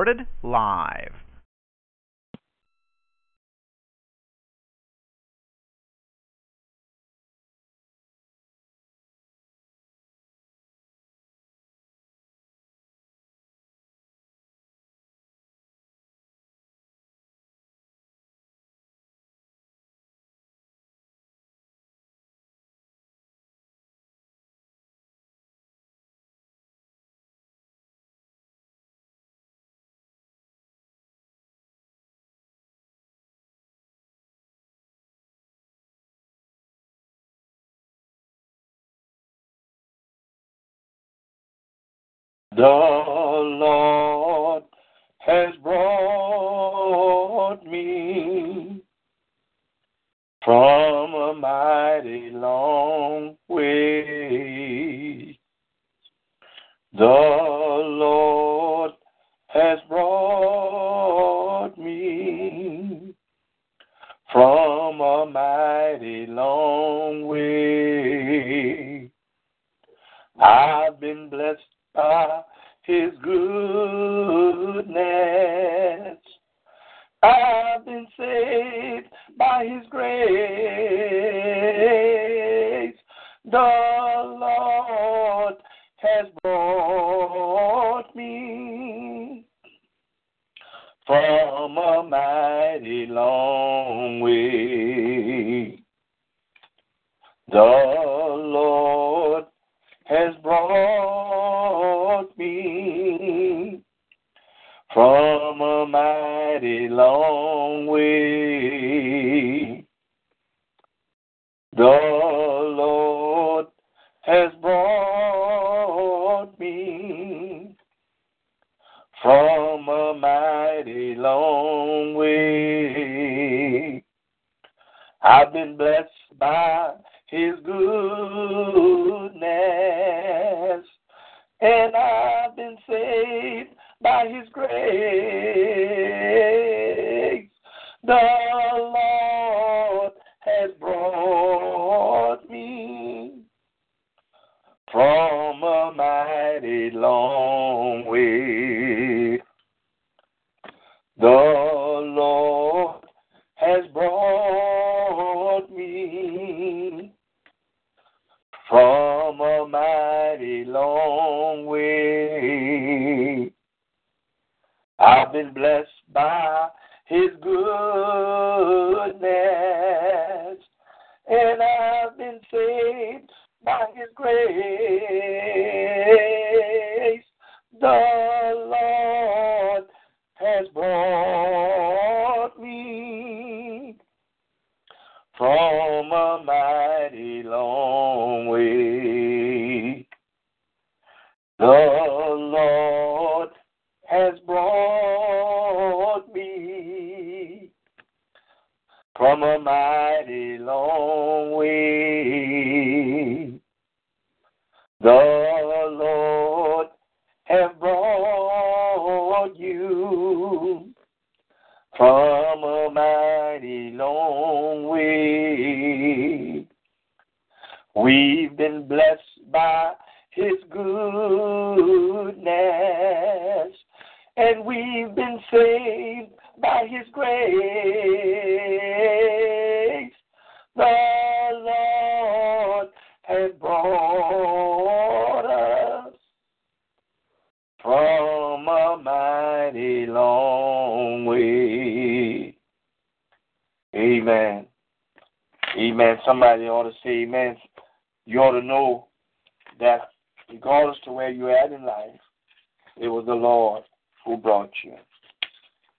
Recorded live. The Lord has brought me from a mighty long way. The Lord has brought me from a mighty long way. I've been blessed by his goodness. I've been saved by his grace. The Lord has brought me from a mighty long way. The Lord a mighty long way. The Lord has brought me from a mighty long way. I've been blessed by his goodness, and saved by his grace. The Lord has brought me from a mighty long I've been blessed by his goodness, and I've been saved by his grace. The Lord has brought me from a mighty long way. Mighty long way. The Lord has brought you from a mighty long way. We've been blessed by his goodness, and we've been saved by his grace. Somebody ought to say amen. You ought to know that regardless to where you're at in life, it was the Lord who brought you.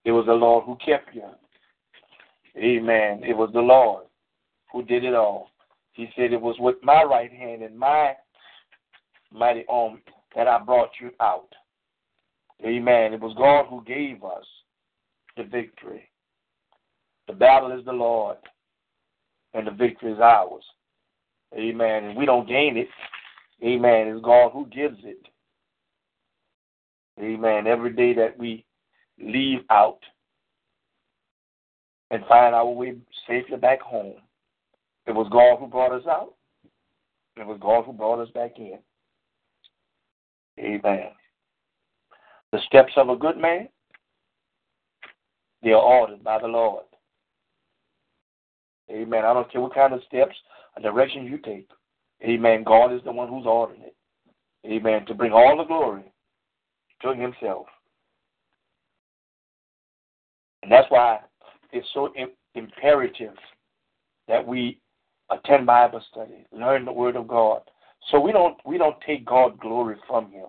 It was the Lord who kept you. Amen. It was the Lord who did it all. He said it was with my right hand and my mighty arm that I brought you out. Amen. It was God who gave us the victory. The battle is the Lord, and the victory is ours. Amen. And we don't gain it. Amen. It's God who gives it. Amen. Every day that we leave out and find our way safely back home, it was God who brought us out. It was God who brought us back in. Amen. The steps of a good man, they are ordered by the Lord. Amen. I don't care what kind of steps or direction you take. Amen. God is the one who's ordering it. Amen. To bring all the glory to Himself. And that's why it's so imperative that we attend Bible study, learn the Word of God. So we don't we don't take God glory from Him.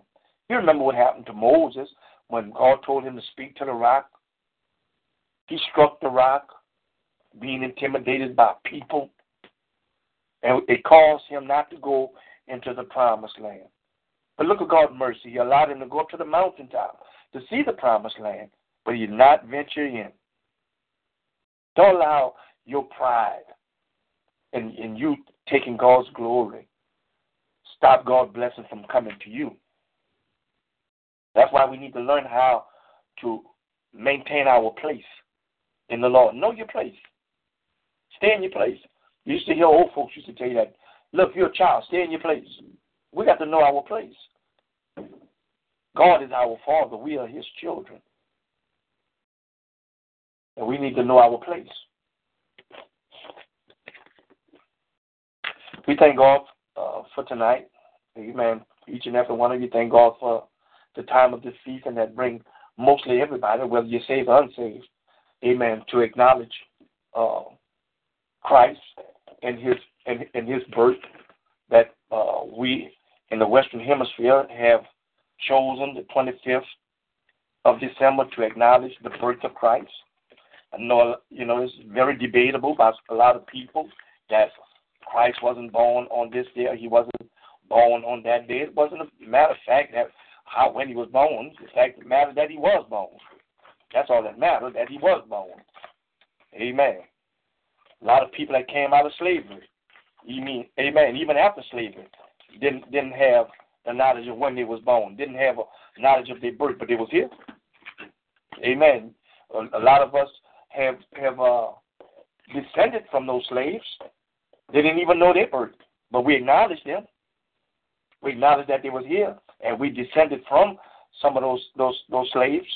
You remember what happened to Moses when God told him to speak to the rock? He struck the rock, being intimidated by people, and it caused him not to go into the promised land. But look at God's mercy. He allowed him to go up to the mountaintop to see the promised land, but he did not venture in. Don't allow your pride and, and you taking God's glory stop God's blessing from coming to you. That's why we need to learn how to maintain our place in the Lord. Know your place. Stay in your place. You used to hear old folks used to tell you that. Look, you're a child. Stay in your place. We got to know our place. God is our Father. We are His children. And we need to know our place. We thank God uh, for tonight. Amen. Each and every one of you, thank God for the time of this season that bring mostly everybody, whether you're saved or unsaved, amen, to acknowledge uh, Christ and his and, and his birth that uh, we in the Western Hemisphere have chosen the 25th of December to acknowledge the birth of Christ. I know, you know, it's very debatable by a lot of people that Christ wasn't born on this day or he wasn't born on that day. It wasn't a matter of fact that how when he was born. The fact the matter that he was born. That's all that mattered, that he was born. Amen. A lot of people that came out of slavery, you mean, amen, even after slavery, didn't didn't have the knowledge of when they was born, didn't have a knowledge of their birth, but they was here. Amen. A, a lot of us have have uh, descended from those slaves. They didn't even know their birth, but we acknowledge them. We acknowledge that they was here, and we descended from some of those those those slaves.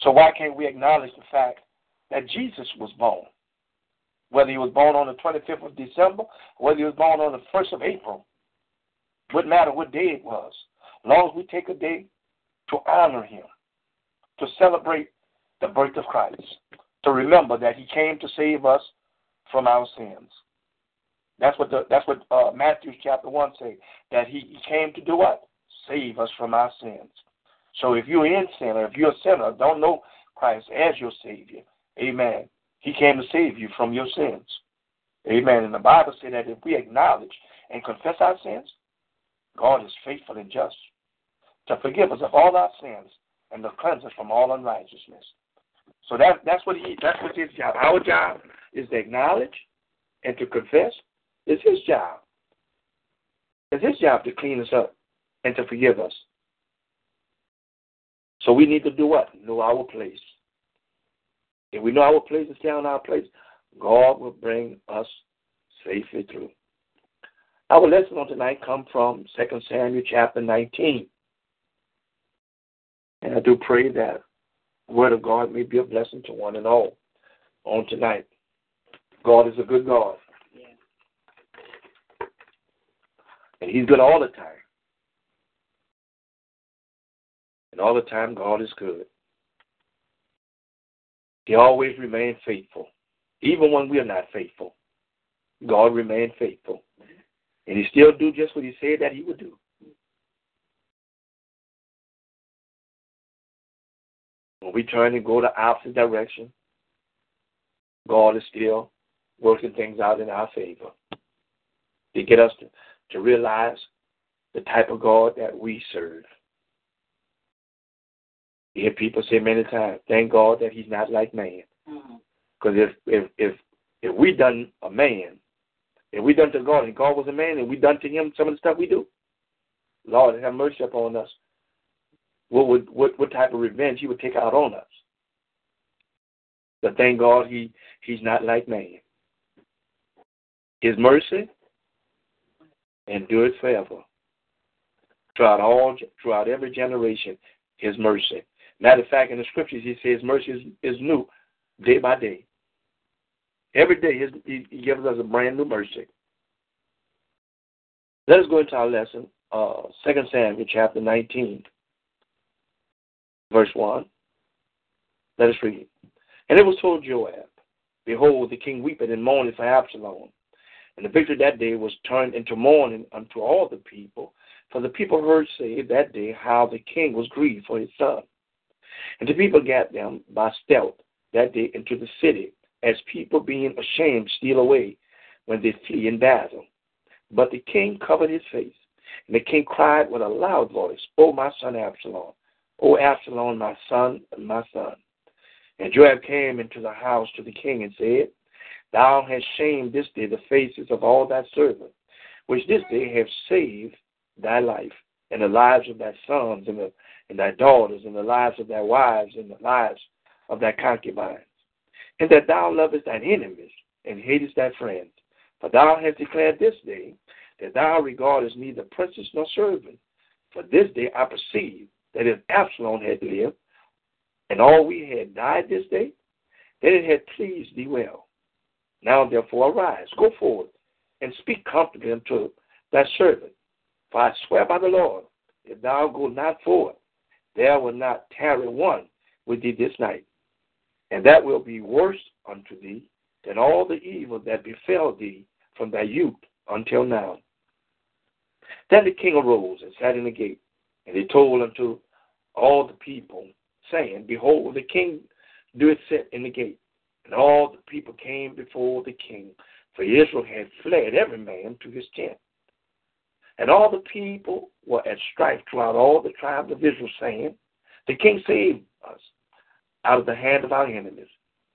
So why can't we acknowledge the fact that Jesus was born? Whether he was born on the 25th of December, whether he was born on the 1st of April, wouldn't matter what day it was. As long as we take a day to honor him, to celebrate the birth of Christ, to remember that he came to save us from our sins. That's what the, that's what uh, Matthew chapter one say that he, he came to do what? Save us from our sins. So if you're in sin or if you're a sinner, don't know Christ as your Savior, Amen. He came to save you from your sins, Amen. And the Bible says that if we acknowledge and confess our sins, God is faithful and just to forgive us of all our sins and to cleanse us from all unrighteousness. So that that's what he that's what his job. Our job is to acknowledge and to confess it's his job. It's his job to clean us up and to forgive us. So we need to do what? Know our place. If we know our place and stay on our place, God will bring us safely through. Our lesson on tonight comes from 2 Samuel chapter 19. And I do pray that the word of God may be a blessing to one and all on tonight. God is a good God. And He's good all the time. And all the time, God is good. He always remains faithful. Even when we are not faithful, God remained faithful. And He still do just what He said that He would do. When we turn and go the opposite direction, God is still working things out in our favor to get us to to realize the type of God that we serve. You hear people say many times, thank God that he's not like man. Because mm-hmm. if, if if if we done a man, if we done to God and God was a man and we done to him some of the stuff we do, Lord have mercy upon us. What would what what type of revenge he would take out on us? But thank God he he's not like man. His mercy endures forever. Throughout all throughout every generation, his mercy. Matter of fact, in the scriptures, he says mercy is, is new day by day. Every day, his, he, gives us a brand new mercy. Let us go into our lesson, uh, 2 Samuel chapter 19, verse 1. Let us read. And it was told Joab, Behold, the king weepeth and mourneth for Absalom. And the victory that day was turned into mourning unto all the people, for the people heard say that day how the king was grieved for his son. And the people got them by stealth that day into the city, as people being ashamed steal away when they flee in battle. But the king covered his face, and the king cried with a loud voice, O my son Absalom, O Absalom, my son, my son. And Joab came into the house to the king and said, Thou hast shamed this day the faces of all thy servants, which this day have saved thy life, and the lives of thy sons, and, the, and thy daughters, and the lives of thy wives, and the lives of thy concubines, and that thou lovest thine enemies, and hatest thy friends. For thou hast declared this day that thou regardest neither princess nor servant. For this day I perceive that if Absalom had lived, and all we had died this day, then it had pleased thee well. Now therefore arise, go forth, and speak comfortably unto thy servant. For I swear by the Lord, if thou go not forward, there will not tarry one with thee this night. And that will be worse unto thee than all the evil that befell thee from thy youth until now. Then the king arose and sat in the gate, and he told unto all the people, saying, Behold, the king doeth sit in the gate. And all the people came before the king, for Israel had fled every man to his tent. And all the people were at strife throughout all the tribes of Israel, saying, The king saved us out of the hand of our enemies,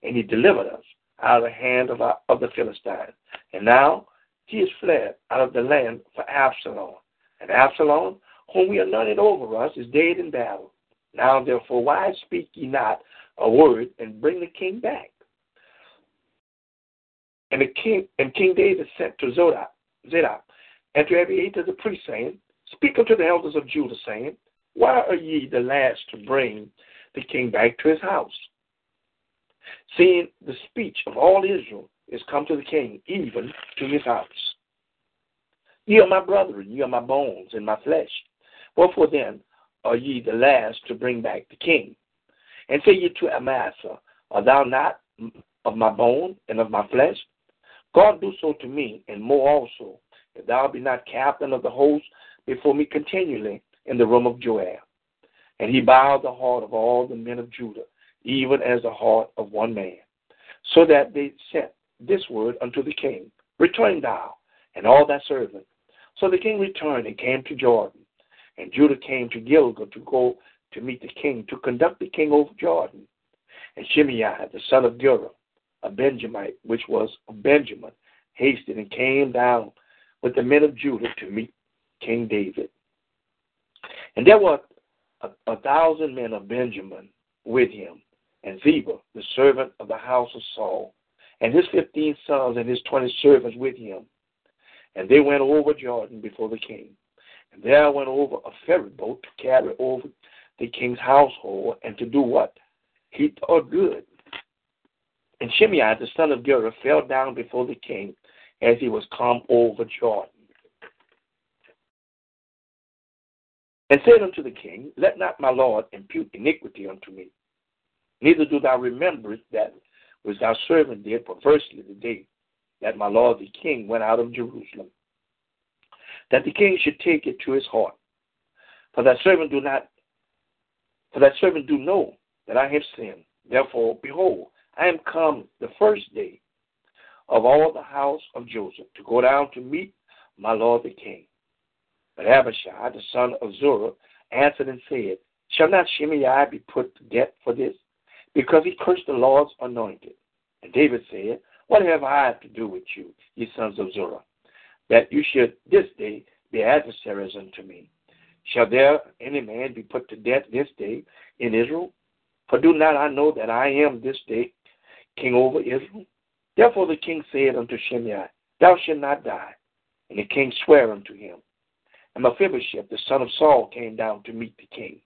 and he delivered us out of the hand of, our, of the Philistines. And now he is fled out of the land for Absalom. And Absalom, whom we anointed over us, is dead in battle. Now therefore, why speak ye not a word and bring the king back? And the king and King David sent to Zodok, Zadok, and to Abiathar the priest, saying, Speak unto the elders of Judah, saying, Why are ye the last to bring the king back to his house? Seeing the speech of all Israel is come to the king, even to his house. Ye are my brethren, ye are my bones and my flesh. Wherefore then are ye the last to bring back the king? And say ye to Amasa, Art thou not of my bone and of my flesh? God do so to me, and more also, if thou be not captain of the host before me continually in the room of Joab. And he bowed the heart of all the men of Judah, even as the heart of one man. So that they sent this word unto the king, Return thou, and all thy servants. So the king returned and came to Jordan. And Judah came to Gilgal to go to meet the king, to conduct the king over Jordan. And Shimei, the son of Gera, a Benjamite, which was of Benjamin, hasted and came down with the men of Judah to meet King David. And there were a, a thousand men of Benjamin with him, and Ziba, the servant of the house of Saul, and his fifteen sons and his twenty servants with him. And they went over Jordan before the king. And there went over a ferry boat to carry over the king's household and to do what he thought good. And Shimei, the son of Gera, fell down before the king as he was come over Jordan. And said unto the king, Let not my lord impute iniquity unto me, neither do thou remember that which thy servant did perversely the day that my lord the king went out of Jerusalem, that the king should take it to his heart. For that servant do not, for that servant do know that I have sinned. Therefore, behold, I am come the first day of all the house of Joseph to go down to meet my lord the king. But Abishai, the son of Zerah, answered and said, Shall not Shimei be put to death for this? Because he cursed the Lord's anointed. And David said, What have I to do with you, ye sons of Zerah, that you should this day be adversaries unto me? Shall there any man be put to death this day in Israel? For do not I know that I am this day king over Israel? Therefore the king said unto Shimei, Thou shalt not die. And the king sware unto him. And Mephibosheth, the son of Saul, came down to meet the king,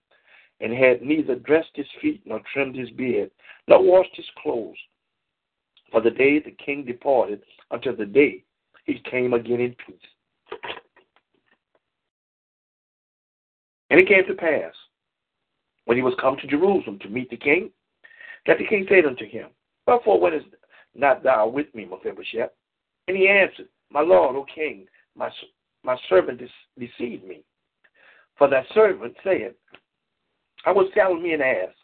and had neither dressed his feet, nor trimmed his beard, nor washed his clothes. For the day the king departed until the day he came again in peace. And it came to pass, when he was come to Jerusalem to meet the king, that the king said unto him, Wherefore is not thou with me, Mephibosheth? And he answered, My lord, O king, my, my servant deceived me. For that servant said, I will saddle me an ass,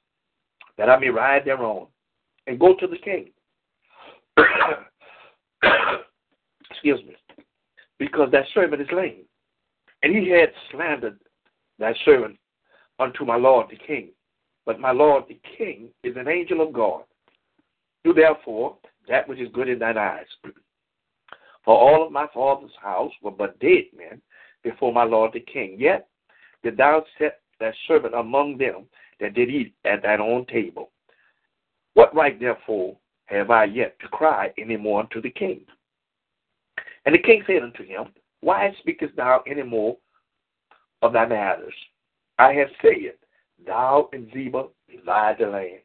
that I may ride thereon, and go to the king. Excuse me. Because that servant is lame. And he had slandered that servant unto my lord the king. But my lord the king is an angel of God. Do therefore that which is good in thine eyes. For all of my father's house were but dead men before my lord the king. Yet did thou set that servant among them that did eat at thine own table. What right, therefore, have I yet to cry any more unto the king? And the king said unto him, Why speakest thou any more of thy matters? I have said, Thou and Ziba divide the land.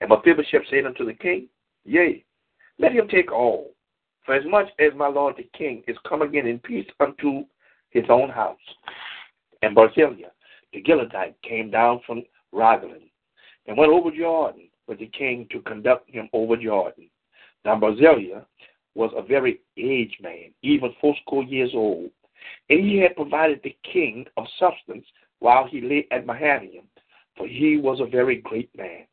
And Mephibosheth said unto the king, Yea, let him take all, for as much as my lord the king is come again in peace unto his own house. And Barzillai the Gileadite came down from Rogelim and went over Jordan with the king to conduct him over Jordan. Now Barzillai was a very aged man, even fourscore years old, and he had provided the king of substance while he lay at Mahanaim, for he was a very great man.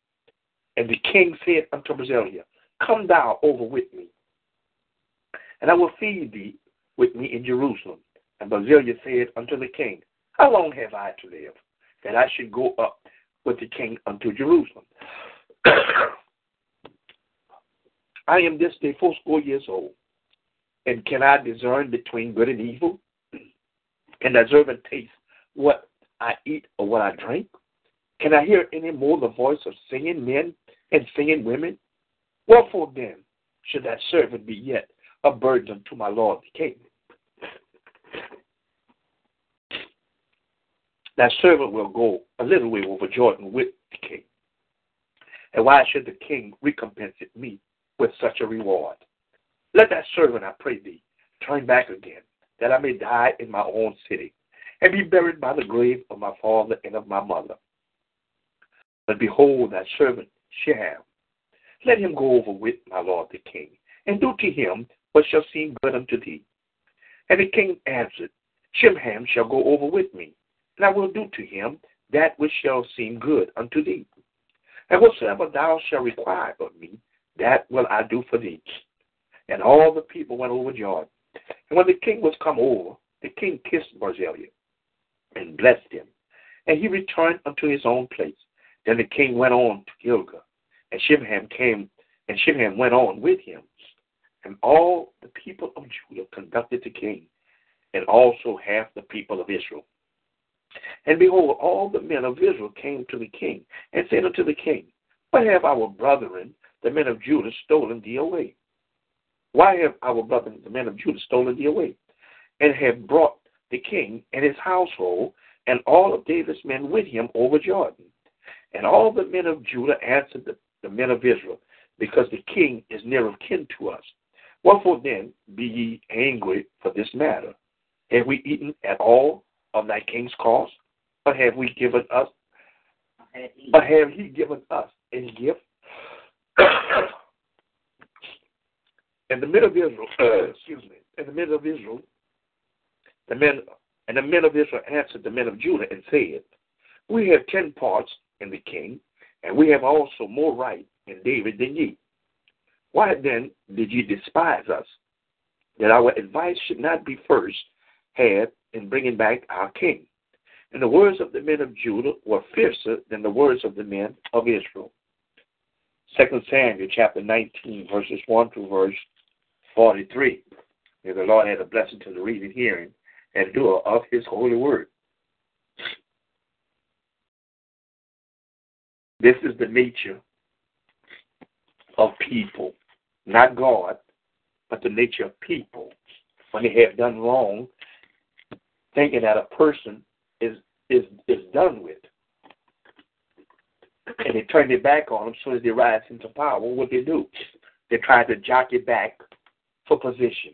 And the king said unto Barzillai, Come thou over with me, and I will feed thee with me in Jerusalem. And Barzillai said unto the king, How long have I to live, that I should go up with the king unto Jerusalem? I am this day fourscore years old, and can I discern between good and evil? Can I observe and taste what I eat or what I drink? Can I hear any more the voice of singing men and singing women? Wherefore then should that servant be yet a burden to my Lord the King? That servant will go a little way over Jordan with the king. And why should the king recompense me with such a reward? Let that servant, I pray thee, turn back again, that I may die in my own city, and be buried by the grave of my father and of my mother. But behold, that servant Shiham, let him go over with my lord the king, and do to him what shall seem good unto thee. And the king answered, Shimham shall go over with me, and I will do to him that which shall seem good unto thee. And whatsoever thou shalt require of me, that will I do for thee. And all the people went over Jordan. And when the king was come over, the king kissed Barzillai and blessed him. And he returned unto his own place. Then the king went on to Gilgal, and Shimham came, and Shimham went on with him. And all the people of Judah conducted the king, and also half the people of Israel. And behold, all the men of Israel came to the king, and said unto the king, Why have our brethren, the men of Judah, stolen thee away? Why have our brethren, the men of Judah, stolen thee away? And have brought the king and his household, and all of David's men with him over Jordan. And all the men of Judah answered the, the men of Israel, because the king is near of kin to us. Wherefore then be ye angry for this matter? Have we eaten at all of thy king's cost? But have we given us but have he given us any gift? in the middle of Israel, uh, excuse me, in the middle of Israel, the men and the men of Israel answered the men of Judah and said, We have ten parts in the king, and we have also more right in David than ye. Why then did ye despise us? that our advice should not be first had in bringing back our king. And the words of the men of Judah were fiercer than the words of the men of Israel. Second Samuel chapter 19, verses 1 to verse 43. May the Lord add a blessing to the reading, hearing, and doer of his holy word. This is the nature of people, not God, but the nature of people when they have done wrong, thinking that a person is is is done with. And they turn their back on them as soon as they rise into power. What they do? They try to jockey back for position.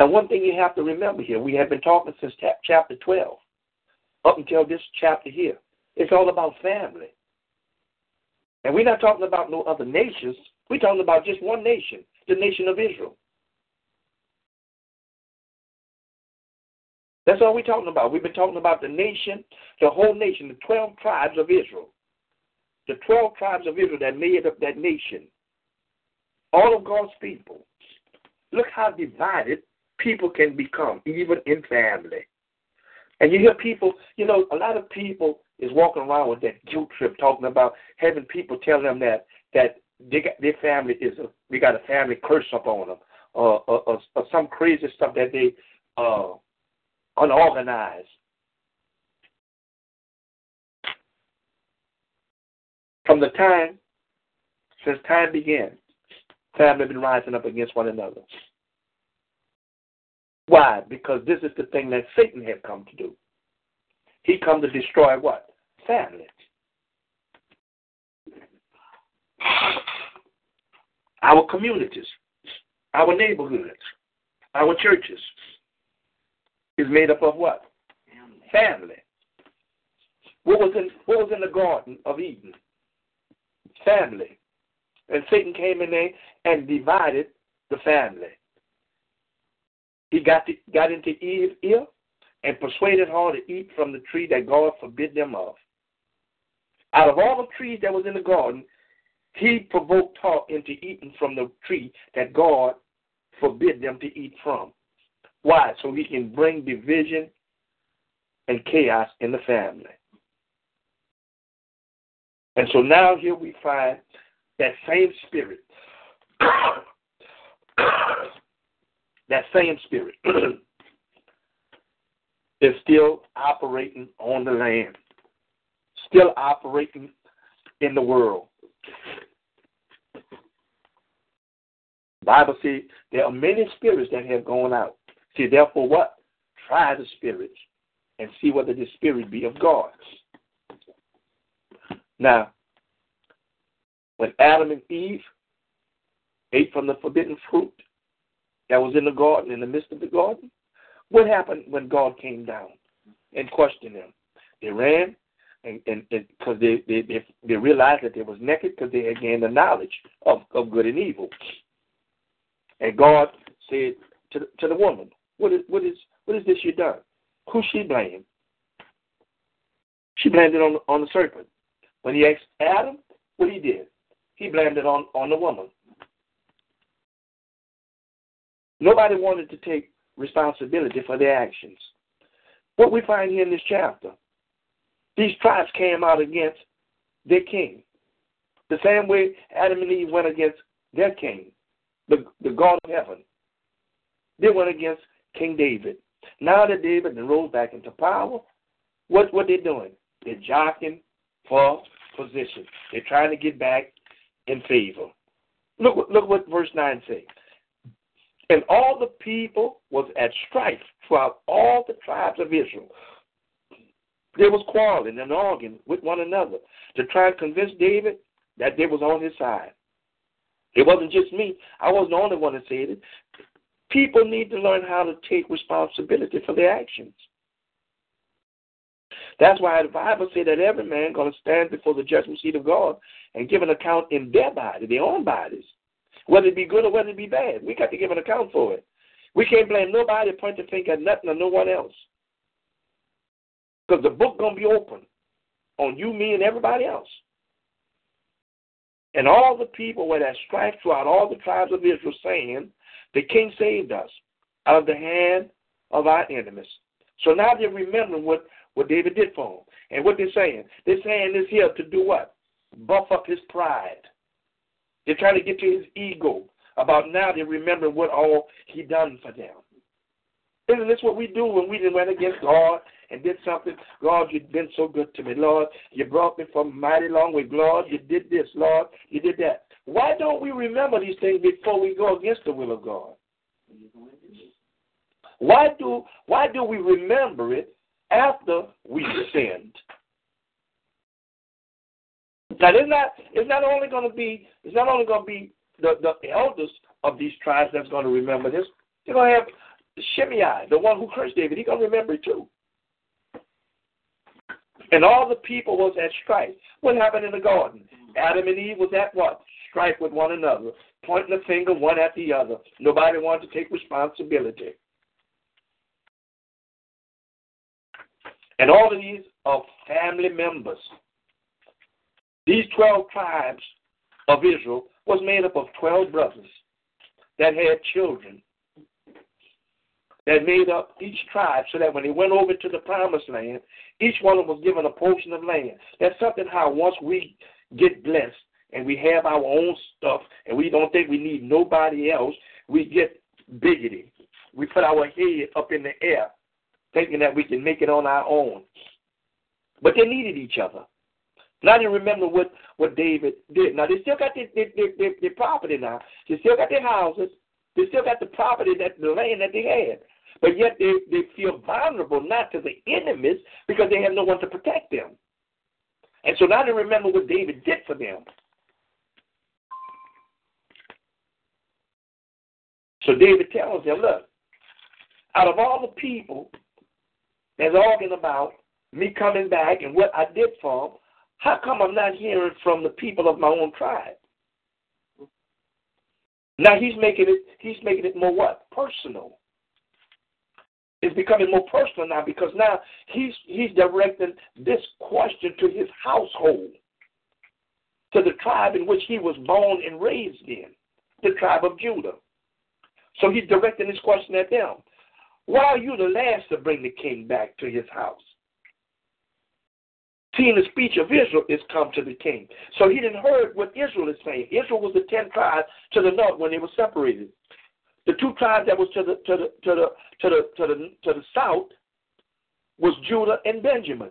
Now, one thing you have to remember here, we have been talking since chapter 12 up until this chapter here. It's all about family. And we're not talking about no other nations. We're talking about just one nation, the nation of Israel. That's all we're talking about. We've been talking about the nation, the whole nation, the 12 tribes of Israel. The 12 tribes of Israel that made up that nation. All of God's people. Look how divided people can become, even in family. And you hear people, you know, a lot of people is walking around with that guilt trip, talking about having people tell them that that they got, their family is a, they got a family curse up on them, or, some crazy stuff that they uh, unorganized. From the time, since time began, family have been rising up against one another. Why? Because this is the thing that Satan had come to do. He come to destroy what? Family. Our communities, our neighborhoods, our churches is made up of what? Family. What was in what was in the Garden of Eden? Family. And Satan came in there and divided the family. He got to, got into Eve's ear and persuaded her to eat from the tree that God forbid them of. Out of all the trees that was in the garden, he provoked her into eating from the tree that God forbid them to eat from. Why? So he can bring division and chaos in the family. And so now here we find that same spirit that same spirit is still operating on the land, still operating in the world. Bible says there are many spirits that have gone out. See, therefore, what? Try the spirits and see whether the spirit be of God. Now, when Adam and Eve ate from the forbidden fruit, that was in the garden, in the midst of the garden? What happened when God came down and questioned them? They ran and because they, they, they they realized that they was naked because they had gained the knowledge of, of good and evil. And God said to the, to the woman, "What is what is what is this you done? Who she blamed? She blamed it on on the serpent. When he asked Adam, what he did, he blamed it on on the woman. Nobody wanted to take responsibility for their actions. What we find here in this chapter, these tribes came out against their king. The same way Adam and Eve went against their king, the, the God of heaven. They went against King David. Now that David rose back into power, what what they doing? They're jockeying for position. They're trying to get back in favor. Look look what verse nine says. And all the people was at strife throughout all the tribes of Israel. There was quarreling and arguing with one another to try and convince David that they was on his side. It wasn't just me. I wasn't the only one that said it. People need to learn how to take responsibility for their actions. That's why the Bible said that every man going to stand before the judgment seat of God and give an account in their body, their own bodies whether it be good or whether it be bad. We got to give an account for it. We can't blame nobody, point the finger at nothing or no one else. Because the book to be open on you, me, and everybody else. And all the people were at strife throughout all the tribes of Israel, saying, The king saved us out of the hand of our enemies. So now they're remembering what, what David did for them. And what they're saying, this hand is here to do what? Buff up his pride. They're trying to get to his ego about now they're remembering what all he done for them. Isn't this what we do when we went against God and did something? God, you've been so good to me, Lord. You brought me from mighty long way. Lord, you did this, Lord. You did that. Why don't we remember these things before we go against the will of God? Why do why do we remember it after we sinned? Now not it's not only gonna be it's not only gonna be the, the elders of these tribes that's gonna remember this. They're gonna have Shimei, the one who cursed David, he's gonna remember it too. And all the people was at strife. What happened in the garden? Adam and Eve was at what? Strife with one another, pointing the finger one at the other. Nobody wanted to take responsibility. And all of these are family members. These 12 tribes of Israel was made up of 12 brothers that had children that made up each tribe so that when they went over to the promised land, each one of them was given a portion of land. That's something how once we get blessed and we have our own stuff and we don't think we need nobody else, we get bigoted. We put our head up in the air thinking that we can make it on our own. But they needed each other. Now you remember what, what David did. Now they still got their, their, their, their property now. They still got their houses. They still got the property that the land that they had. But yet they, they feel vulnerable not to the enemies because they have no one to protect them. And so now they remember what David did for them. So David tells them, look, out of all the people that's arguing about me coming back and what I did for them, how come I'm not hearing from the people of my own tribe? Now he's making it he's making it more what? Personal. It's becoming more personal now because now he's he's directing this question to his household, to the tribe in which he was born and raised in, the tribe of Judah. So he's directing this question at them. Why are you the last to bring the king back to his house? Seeing the speech of Israel is come to the king. So he didn't heard what Israel is saying. Israel was the ten tribes to the north when they were separated. The two tribes that was to the to the to the to the to the to the south was Judah and Benjamin.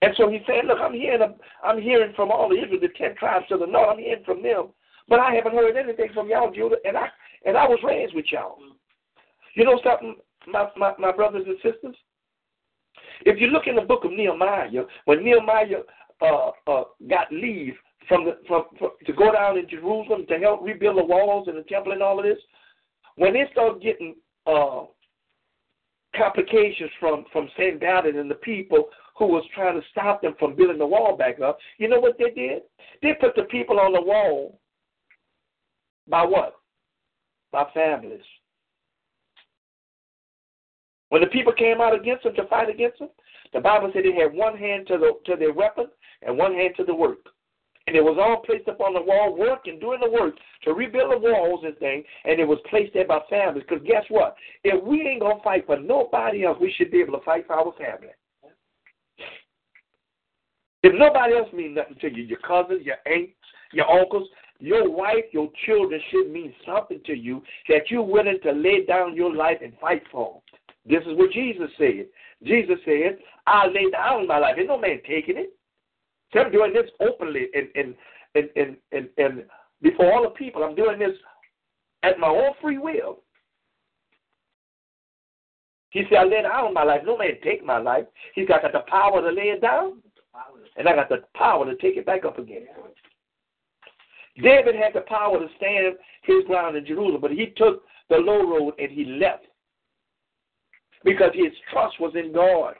And so he said, Look, I'm hearing I'm hearing from all the Israel, the ten tribes to the north, I'm hearing from them. But I haven't heard anything from y'all, Judah, and I and I was raised with y'all. You know something, my, my, my brothers and sisters? If you look in the book of Nehemiah, when Nehemiah uh, uh, got leave from the from, from to go down in Jerusalem to help rebuild the walls and the temple and all of this, when they started getting uh, complications from from Sanballat and the people who was trying to stop them from building the wall back up, you know what they did? They put the people on the wall by what? By families. When the people came out against them to fight against them, the Bible said they had one hand to the to their weapon and one hand to the work. And it was all placed up on the wall, working, doing the work to rebuild the walls and things, and it was placed there by families. Because guess what? If we ain't gonna fight for nobody else, we should be able to fight for our family. If nobody else means nothing to you, your cousins, your aunts, your uncles, your wife, your children should mean something to you that you're willing to lay down your life and fight for. This is what Jesus said. Jesus said, I lay down my life. There's no man taking it. So I'm doing this openly and, and, and, and, and, and before all the people. I'm doing this at my own free will. He said, I lay down my life. No man take my life. He's got the power to lay it down, and I got the power to take it back up again. David had the power to stand his ground in Jerusalem, but he took the low road and he left because his trust was in God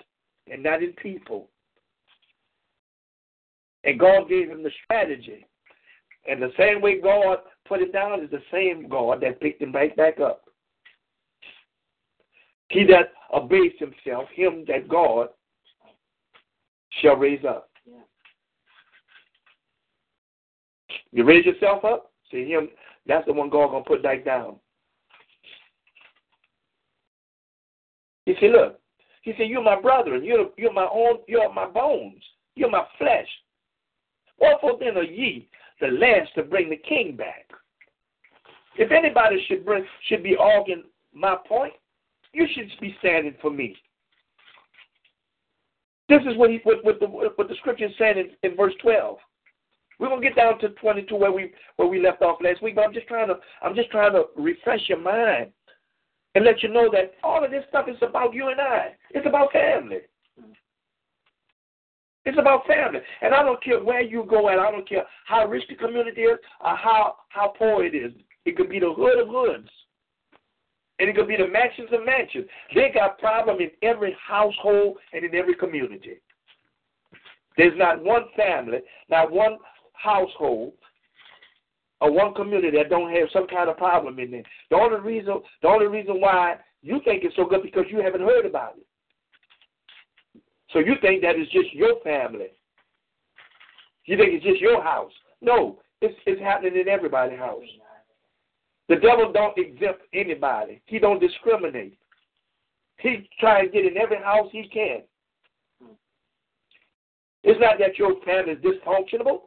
and not in people. And God gave him the strategy. And the same way God put him down is the same God that picked him right back up. He that obeys himself, him that God shall raise up. Yeah. You raise yourself up, see him, that's the one God gonna put back down. He said, look, he said, You're my brother, you're you're my own you're my bones, you're my flesh. Wherefore then are ye the last to bring the king back? If anybody should bring should be arguing my point, you should be standing for me. This is what he what, what the what the scripture said in, in verse twelve. We're gonna get down to twenty two where we where we left off last week, but I'm just trying to I'm just trying to refresh your mind and let you know that all of this stuff is about you and I. It's about family. It's about family. And I don't care where you go at, I don't care how rich the community is or how, how poor it is. It could be the hood of hoods. And it could be the mansions of mansions. They got problem in every household and in every community. There's not one family, not one household, or one community that don't have some kind of problem in there. The only reason the only reason why you think it's so good because you haven't heard about it. So you think that it's just your family. You think it's just your house. No, it's it's happening in everybody's house. The devil don't exempt anybody. He don't discriminate. He try to get in every house he can. It's not that your family is dysfunctional.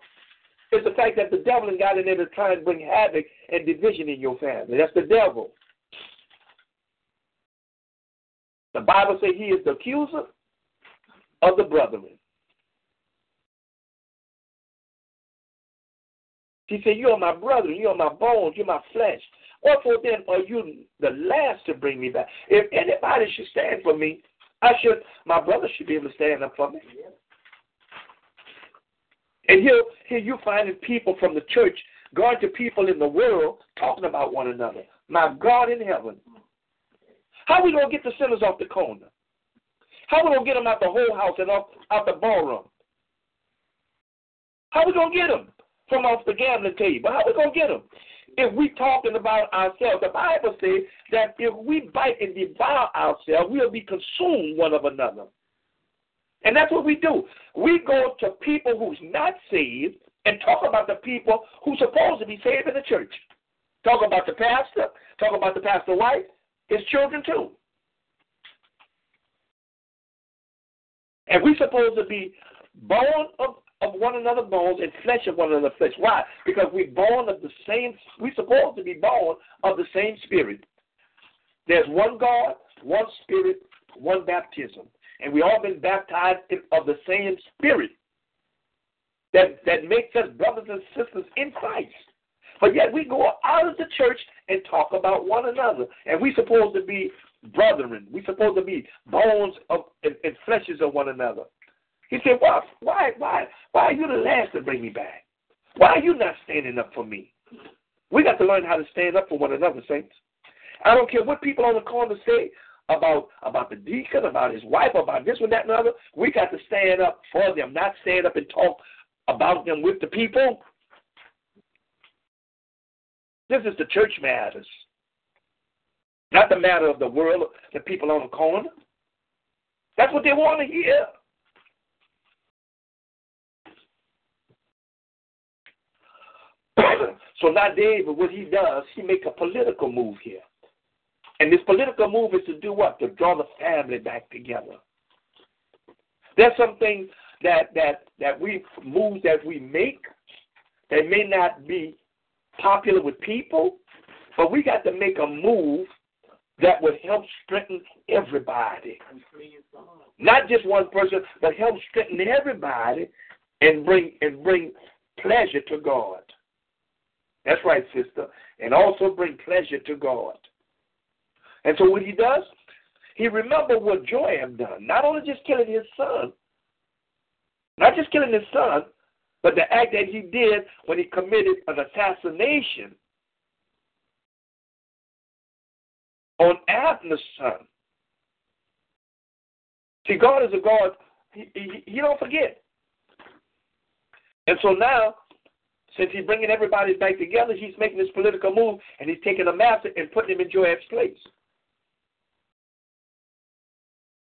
It's the fact that the devil has got in there to try and bring havoc and division in your family. That's the devil. The Bible says he is the accuser of the brethren. He said, You are my brother, you are my bones, you're my flesh. Wherefore then are you the last to bring me back? If anybody should stand for me, I should my brother should be able to stand up for me. And here, here you finding people from the church going to people in the world talking about one another. My God in heaven. How are we going to get the sinners off the corner? How are we going to get them out the whole house and off, out the ballroom? How are we going to get them from off the gambling table? How are we going to get them? If we talking about ourselves, the Bible says that if we bite and devour ourselves, we'll be consumed one of another. And that's what we do. We go to people who's not saved and talk about the people who's supposed to be saved in the church. Talk about the pastor, talk about the pastor's wife, his children too. And we're supposed to be born of, of one another bones and flesh of one another flesh. Why? Because we're born of the same, we're supposed to be born of the same spirit. There's one God, one spirit, one baptism and we all been baptized in, of the same spirit that, that makes us brothers and sisters in Christ. But yet we go out of the church and talk about one another. And we supposed to be brethren. We supposed to be bones of and, and fleshes of one another. He said, why, why, why, why are you the last to bring me back? Why are you not standing up for me? We got to learn how to stand up for one another, saints. I don't care what people on the corner say about about the deacon, about his wife, about this one, that, and the other. We got to stand up for them, not stand up and talk about them with the people. This is the church matters, not the matter of the world, the people on the corner. That's what they want to hear. so now David, what he does, he make a political move here. And this political move is to do what? To draw the family back together. There's some things that that that we moves that we make that may not be popular with people, but we got to make a move that would help strengthen everybody. Not just one person, but help strengthen everybody and bring and bring pleasure to God. That's right, sister. And also bring pleasure to God. And so what he does, he remembered what Joab done. Not only just killing his son, not just killing his son, but the act that he did when he committed an assassination on Abner's son. See, God is a God, he, he, he don't forget. And so now, since he's bringing everybody back together, he's making this political move, and he's taking Amasa and putting him in Joab's place.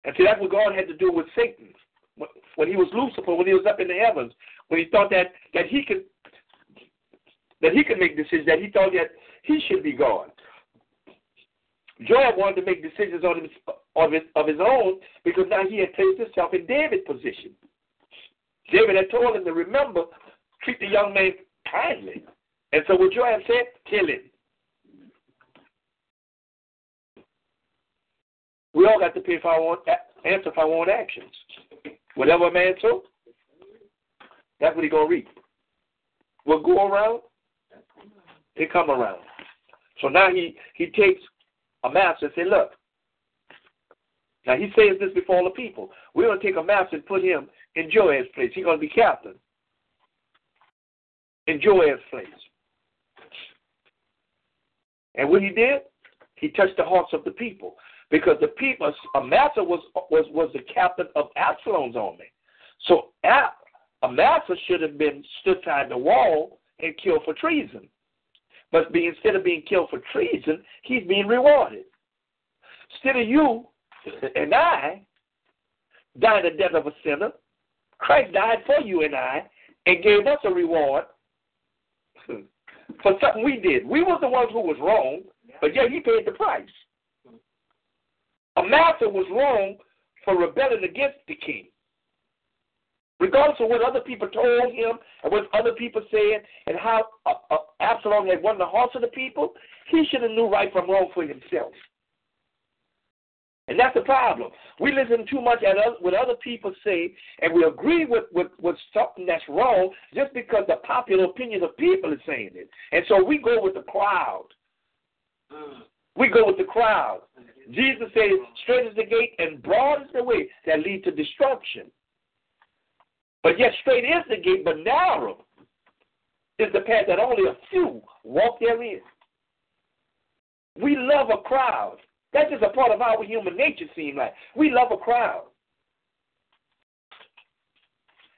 And see, that's what God had to do with Satan. When he was Lucifer, when he was up in the heavens, when he thought that, that he could that he could make decisions, that he thought that he should be God. Joab wanted to make decisions on his, of, his, of his own because now he had placed himself in David's position. David had told him to remember, treat the young man kindly. And so what Joab said, kill him. We all got to pay for our own, answer for our own actions. Whatever a man sow, that's what he to reap. What go around, it come around. So now he, he takes Amasa and say, look, now he says this before all the people. We're to take Amasa and put him in Joab's place. He's to be captain in Joab's place. And what he did, he touched the hearts of the people because the people, uh, Amasa was was was the captain of Absalom's army. So Amasa should have been stood beside the wall and killed for treason. But be, instead of being killed for treason, he's being rewarded. Instead of you and I dying the death of a sinner, Christ died for you and I and gave us a reward for something we did. We were the ones who was wrong, but yet he paid the price. Amasa was wrong for rebelling against the king. Regardless of what other people told him and what other people said and how uh, uh, Absalom had won the hearts of the people, he should have knew right from wrong for himself. And that's the problem. We listen too much at what other people say, and we agree with, with, with something that's wrong just because the popular opinion of people is saying it. And so we go with the crowd. We go with the crowd. Jesus said, straight is the gate and broad is the way that lead to destruction. But yet straight is the gate, but narrow is the path that only a few walk therein. We love a crowd. That's just a part of our human nature, seems like. We love a crowd.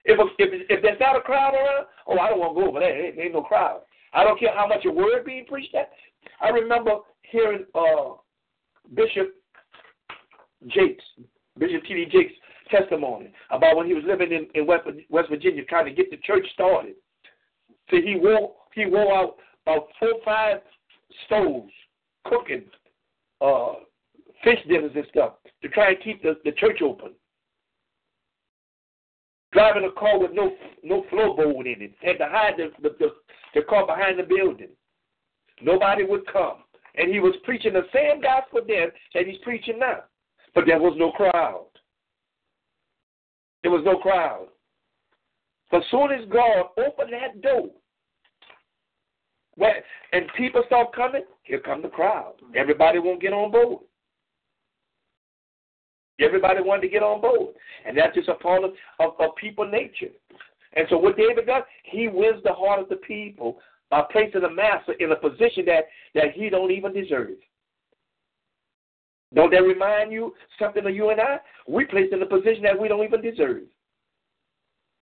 If, if, if there's not a crowd around, oh, I don't want to go over there. There ain't no crowd. I don't care how much a word being preached at. I remember hearing uh, Bishop Jakes, Bishop T.D. Jakes testimony about when he was living in, in West, West Virginia trying to get the church started. See, he wore he wore out about four or five stoves cooking uh, fish dinners and stuff to try and keep the, the church open. Driving a car with no no floorboard in it, had to hide the, the, the, the car behind the building. Nobody would come. And he was preaching the same gospel then that he's preaching now. But there was no crowd. There was no crowd. But soon as God opened that door, where, and people start coming, here come the crowd. Everybody won't get on board. Everybody wanted to get on board. And that's just a part of, of, of people nature. And so what David does, he wins the heart of the people Uh, by placing the master in a position that, that he don't even deserve. Don't that remind you something of you and I? We placed in a position that we don't even deserve.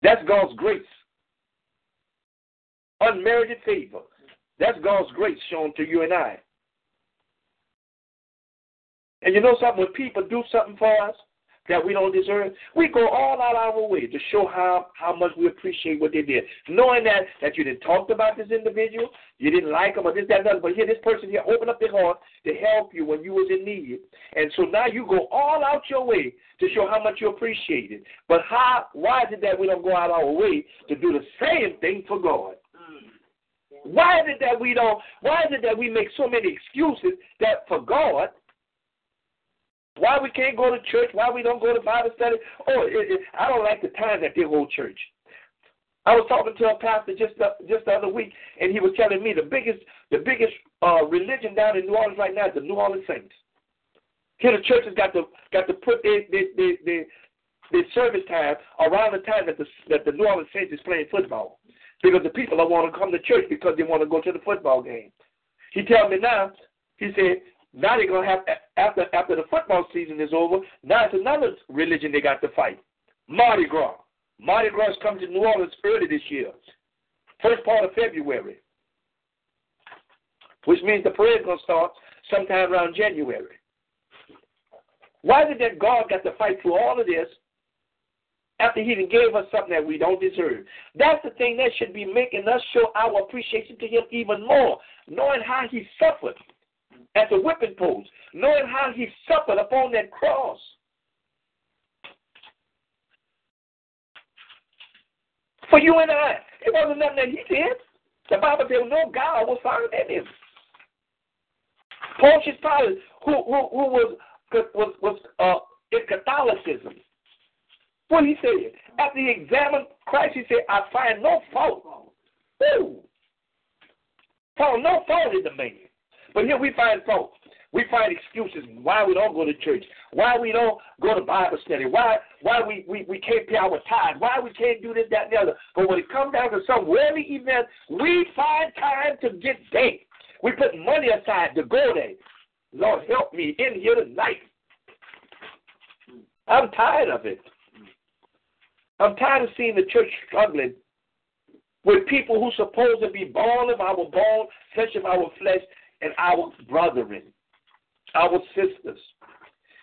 That's God's grace. Unmerited favor. That's God's grace shown to you and I. And you know something? When people do something for us, that we don't deserve, we go all out our way to show how, how much we appreciate what they did. Knowing that, that you didn't talk about this individual, you didn't like them or this, that, and but here, this person here opened up their heart to help you when you was in need. And so now you go all out your way to show how much you appreciate it. But how, why is it that we don't go out our way to do the same thing for God? Mm. Why is it that we don't? Why is it that we make so many excuses that for God why we can't go to church? Why we don't go to Bible study? Oh, it, it, I don't like the time that they hold church. I was talking to a pastor just the, just the other week, and he was telling me the biggest the biggest uh, religion down in New Orleans right now is the New Orleans Saints. Here the churches got to got to put their their, their, their, service time around the time that the that the New Orleans Saints is playing football, because the people don't want to come to church because they want to go to the football game. He tell me now. He said now they're gonna have after after the football season is over. Now it's another religion they got to fight. Mardi Gras. Mardi Gras comes to New Orleans early this year, first part of February, which means the parade gonna start sometime around January. Why did that God got to fight through all of this after he even gave us something that we don't deserve. That's the thing that should be making us show our appreciation to him even more, knowing how he suffered at the whipping post, knowing how he suffered upon that cross. For you and I, it wasn't nothing that he did. The Bible said no God was found in him. Pontius Pilate, who, who, who was, was, was uh, in Catholicism, what he said? After he examined Christ, he said, I find no fault. Woo! Found no fault in the man. But here we find fault. We find excuses why we don't go to church, why we don't go to Bible study, why why we, we, we can't pay our tithe, why we can't do this, that, and the other. But when it comes down to some worldly event, we find time to get there. We put money aside to go there. Lord, help me in here tonight. I'm tired of it. I'm tired of seeing the church struggling with people who supposed to be born of our bone, flesh of our flesh, and our brethren our sisters.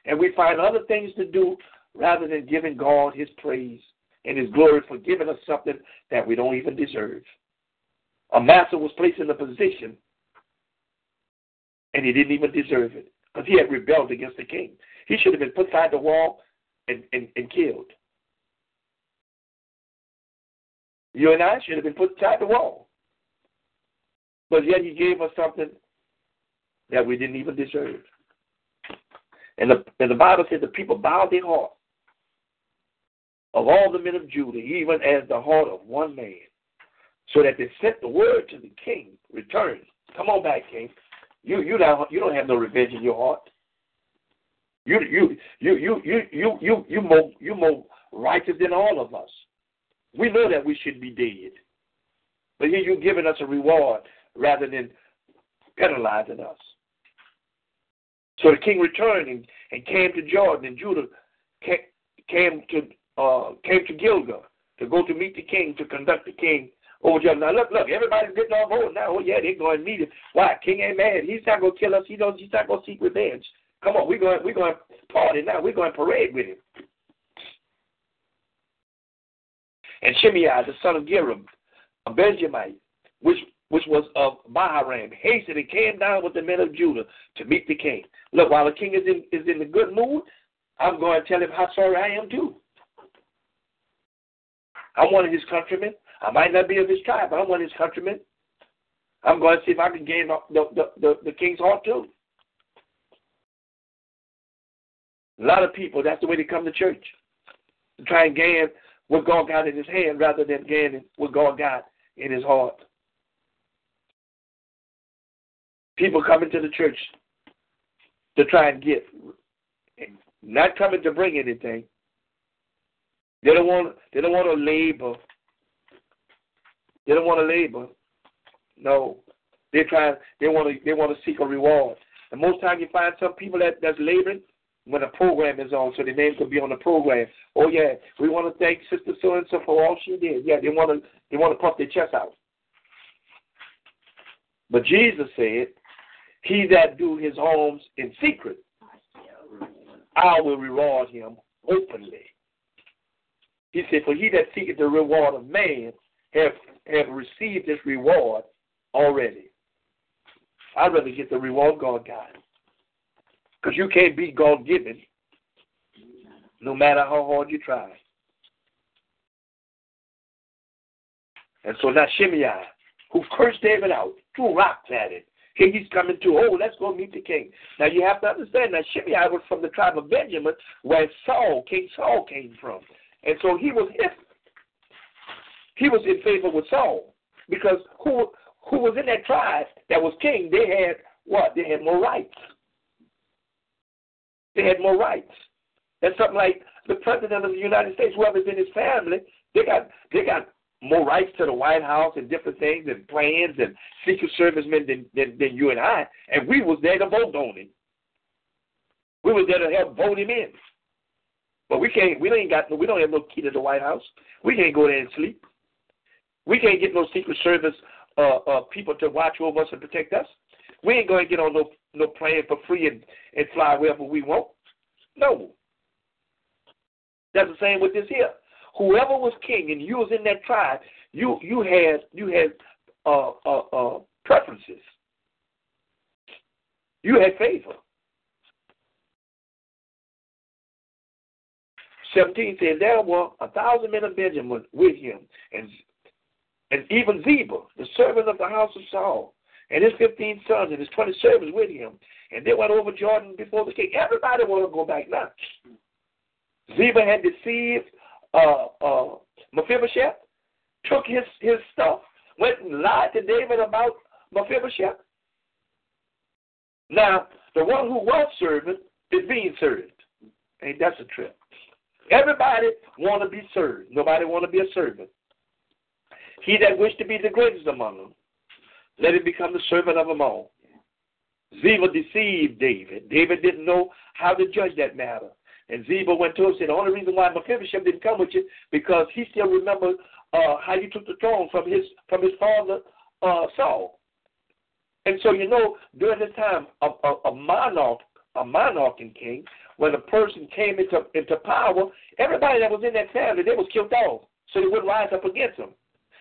And we find other things to do rather than giving God his praise and his glory for giving us something that we don't even deserve. Amasa was placed in a position and he didn't even deserve it because he had rebelled against the king. He should have been put side the wall and, and, and killed. You and I should have been put side the wall. But yet he gave us something that we didn't even deserve. And the, and the Bible says the people bowed their heart of all the men of Judah, even as the heart of one man, so that they sent the word to the king, return. Come on back, king. You you don't you don't have no revenge in your heart. You you you you you you you you more you more righteous than all of us. We know that we should be dead, but here you're giving us a reward rather than penalizing us. So the king returned and, and came to Jordan, and Judah came to uh, came to Gilgal to go to meet the king to conduct the king over Jordan. Now look, look, everybody's getting on board now. Oh yeah, they're going to meet him. Why? King ain't mad. He's not to kill us. He knows he's not to seek revenge. Come on, we're going we're going to party now. We're going to parade with him. And Shimei, the son of Gera, a Benjamite, which which was of Bahurim, hastened and came down with the men of Judah to meet the king. Look, while the king is in is in a good mood, I'm going to tell him how sorry I am too. I'm one of his countrymen. I might not be of his tribe, but I'm one of his countrymen. I'm going to see if I can gain the, the, the, the king's heart too. A lot of people, that's the way they come to church. To try and gain what God got in his hand rather than gaining what God got in his heart. People coming to the church to try and get, not coming to bring anything. They don't want. They don't want to labor. They don't want to labor. No, they try. They want to. They want to seek a reward. And most time you find some people that that's laboring when a program is on, so their name could be on the program. Oh yeah, we want to thank Sister So and So for all she did. Yeah, they want to. They want to puff their chest out. But Jesus said, he that do his homes in secret, I will reward him openly. He said, For he that seeketh the reward of man have, have received his reward already. I'd rather get the reward God got. Because you can't be God given no matter how hard you try. And so now Shimei, who cursed David out, threw rocks at him He's coming to. Oh, let's go meet the king. Now you have to understand that Shimei was from the tribe of Benjamin, where Saul, King Saul, came from, and so he was his, he was in favor with Saul because who who was in that tribe that was king? They had what? They had more rights. They had more rights. That's something like the president of the United States, whoever's in his family, they got they got more rights to the White House and different things and plans and Secret Servicemen than, than, than you and I, and we was there to vote on him. We was there to help vote him in. But we can't. We ain't got. We don't have no key to the White House. We can't go there and sleep. We can't get no Secret Service uh, uh, people to watch over us and protect us. We ain't going to get on no no plane for free and, and fly wherever we want. No. That's the same with this here whoever was king and you was in that tribe, you you had you had uh, uh, uh, preferences. You had favor. 17 says, There were a thousand men of Benjamin with him, and, and even Ziba, the servant of the house of Saul, and his 15 sons and his 20 servants with him. And they went over Jordan before the king. Everybody want to go back now. Ziba had deceived uh, uh, Mephibosheth, took his, his stuff, went and lied to David about Mephibosheth. Now, the one who was servant is being served. Ain't that's a trip? Everybody want to be served. Nobody want to be a servant. He that wished to be the greatest among them, let him become the servant of them all. Ziba deceived David. David didn't know how to judge that matter. And Ziba went to him and said, The only reason why Mephibosheth didn't come with you because he still remembered uh, how you took the throne from his from his father uh, Saul. And so you know, during this time, a, a, a monarch, a monarch and king, when a person came into into power, everybody that was in that family, they was killed off, so they wouldn't rise up against them.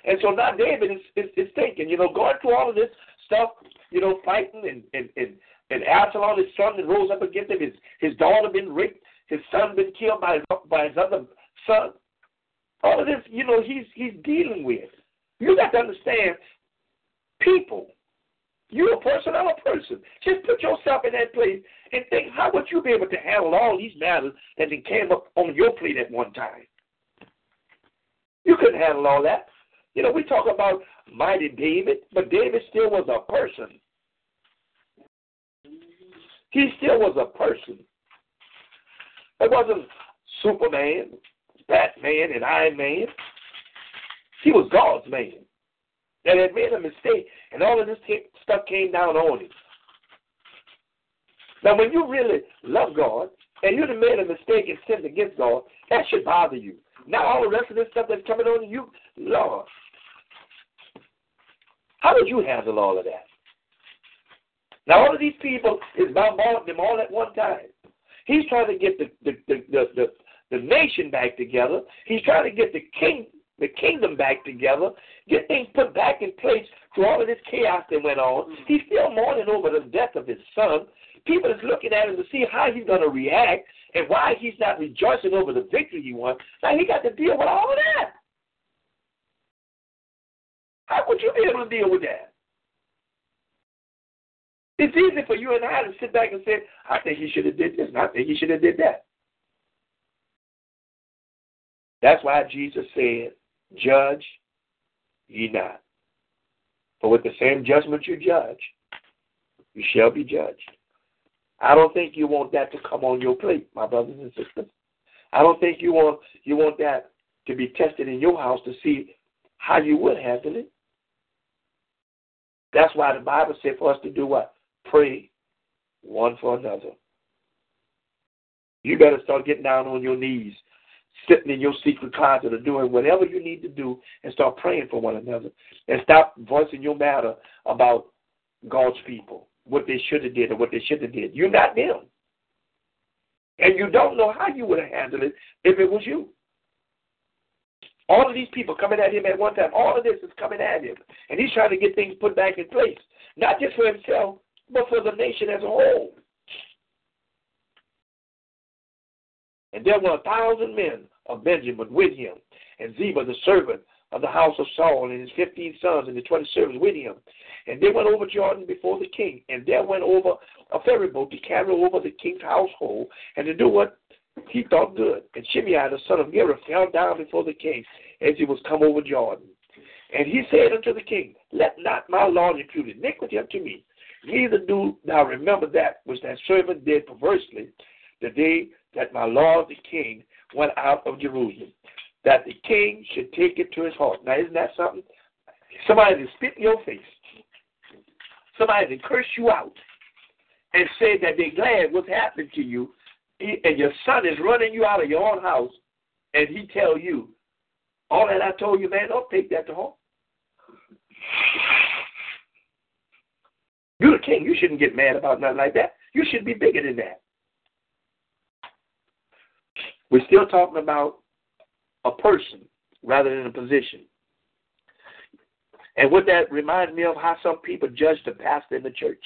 And so now David is, is, is thinking, you know, going through all of this stuff, you know, fighting and and and, and Absalom, his son, that rose up against him. His his daughter been raped. His son been killed by his, by his other son. All of this, you know, he's he's dealing with. You got to understand, people. You're a person, I'm a person. Just put yourself in that place and think, how would you be able to handle all these matters that then came up on your plate at one time? You couldn't handle all that. You know, we talk about mighty David, but David still was a person. He still was a person. It wasn't Superman, Batman, and Iron Man. He was God's man that had made a mistake, and all of this stuff came down on him. Now, when you really love God and you've made a mistake and sinned against God, that should bother you. Now, all the rest of this stuff that's coming on you, Lord, how would you handle all of that? Now, all of these people is bombarding them all at one time. He's trying to get the the, the, the, the, the nation back together. He's trying to get the king the kingdom back together, get things put back in place through all of this chaos that went on. Mm. He's still mourning over the death of his son. People is looking at him to see how he's going to react and why he's not rejoicing over the victory he won. Now he got to deal with all of that. How would you be able to deal with that? It's easy for you and I to sit back and say, I think he should have did this and I think he should have did that. That's why Jesus said, Judge ye not. For with the same judgment you judge, you shall be judged. I don't think you want that to come on your plate, my brothers and sisters. I don't think you want you want that to be tested in your house to see how you would handle it. That's why the Bible said for us to do what? Pray one for another. You better start getting down on your knees sitting in your secret closet or doing whatever you need to do and start praying for one another and stop voicing your matter about God's people, what they should have did or what they should have did. You're not them. And you don't know how you would have handled it if it was you. All of these people coming at him at one time, all of this is coming at him. And he's trying to get things put back in place, not just for himself, but for the nation as a whole. And there were a thousand men of Benjamin with him, and Ziba the servant of the house of Saul, and his fifteen sons and the twenty servants with him. And they went over Jordan before the king, and there went over a ferry boat to carry over the king's household, and to do what he thought good. And Shimei, the son of Gera, fell down before the king as he was come over Jordan. And he said unto the king, Let not my Lord impute iniquity unto me, neither do thou remember that which that servant did perversely the day that my Lord the king went out of Jerusalem, that the king should take it to his heart. Now, isn't that something? Somebody to spit in your face, somebody to curse you out, and say that they're glad what's happened to you, and your son is running you out of your own house, and he tell you, all that I told you, man, don't take that to heart. You're the king. You shouldn't get mad about nothing like that. You should be bigger than that. We're still talking about a person rather than a position. And what that reminds me of how some people judge the pastor in the church.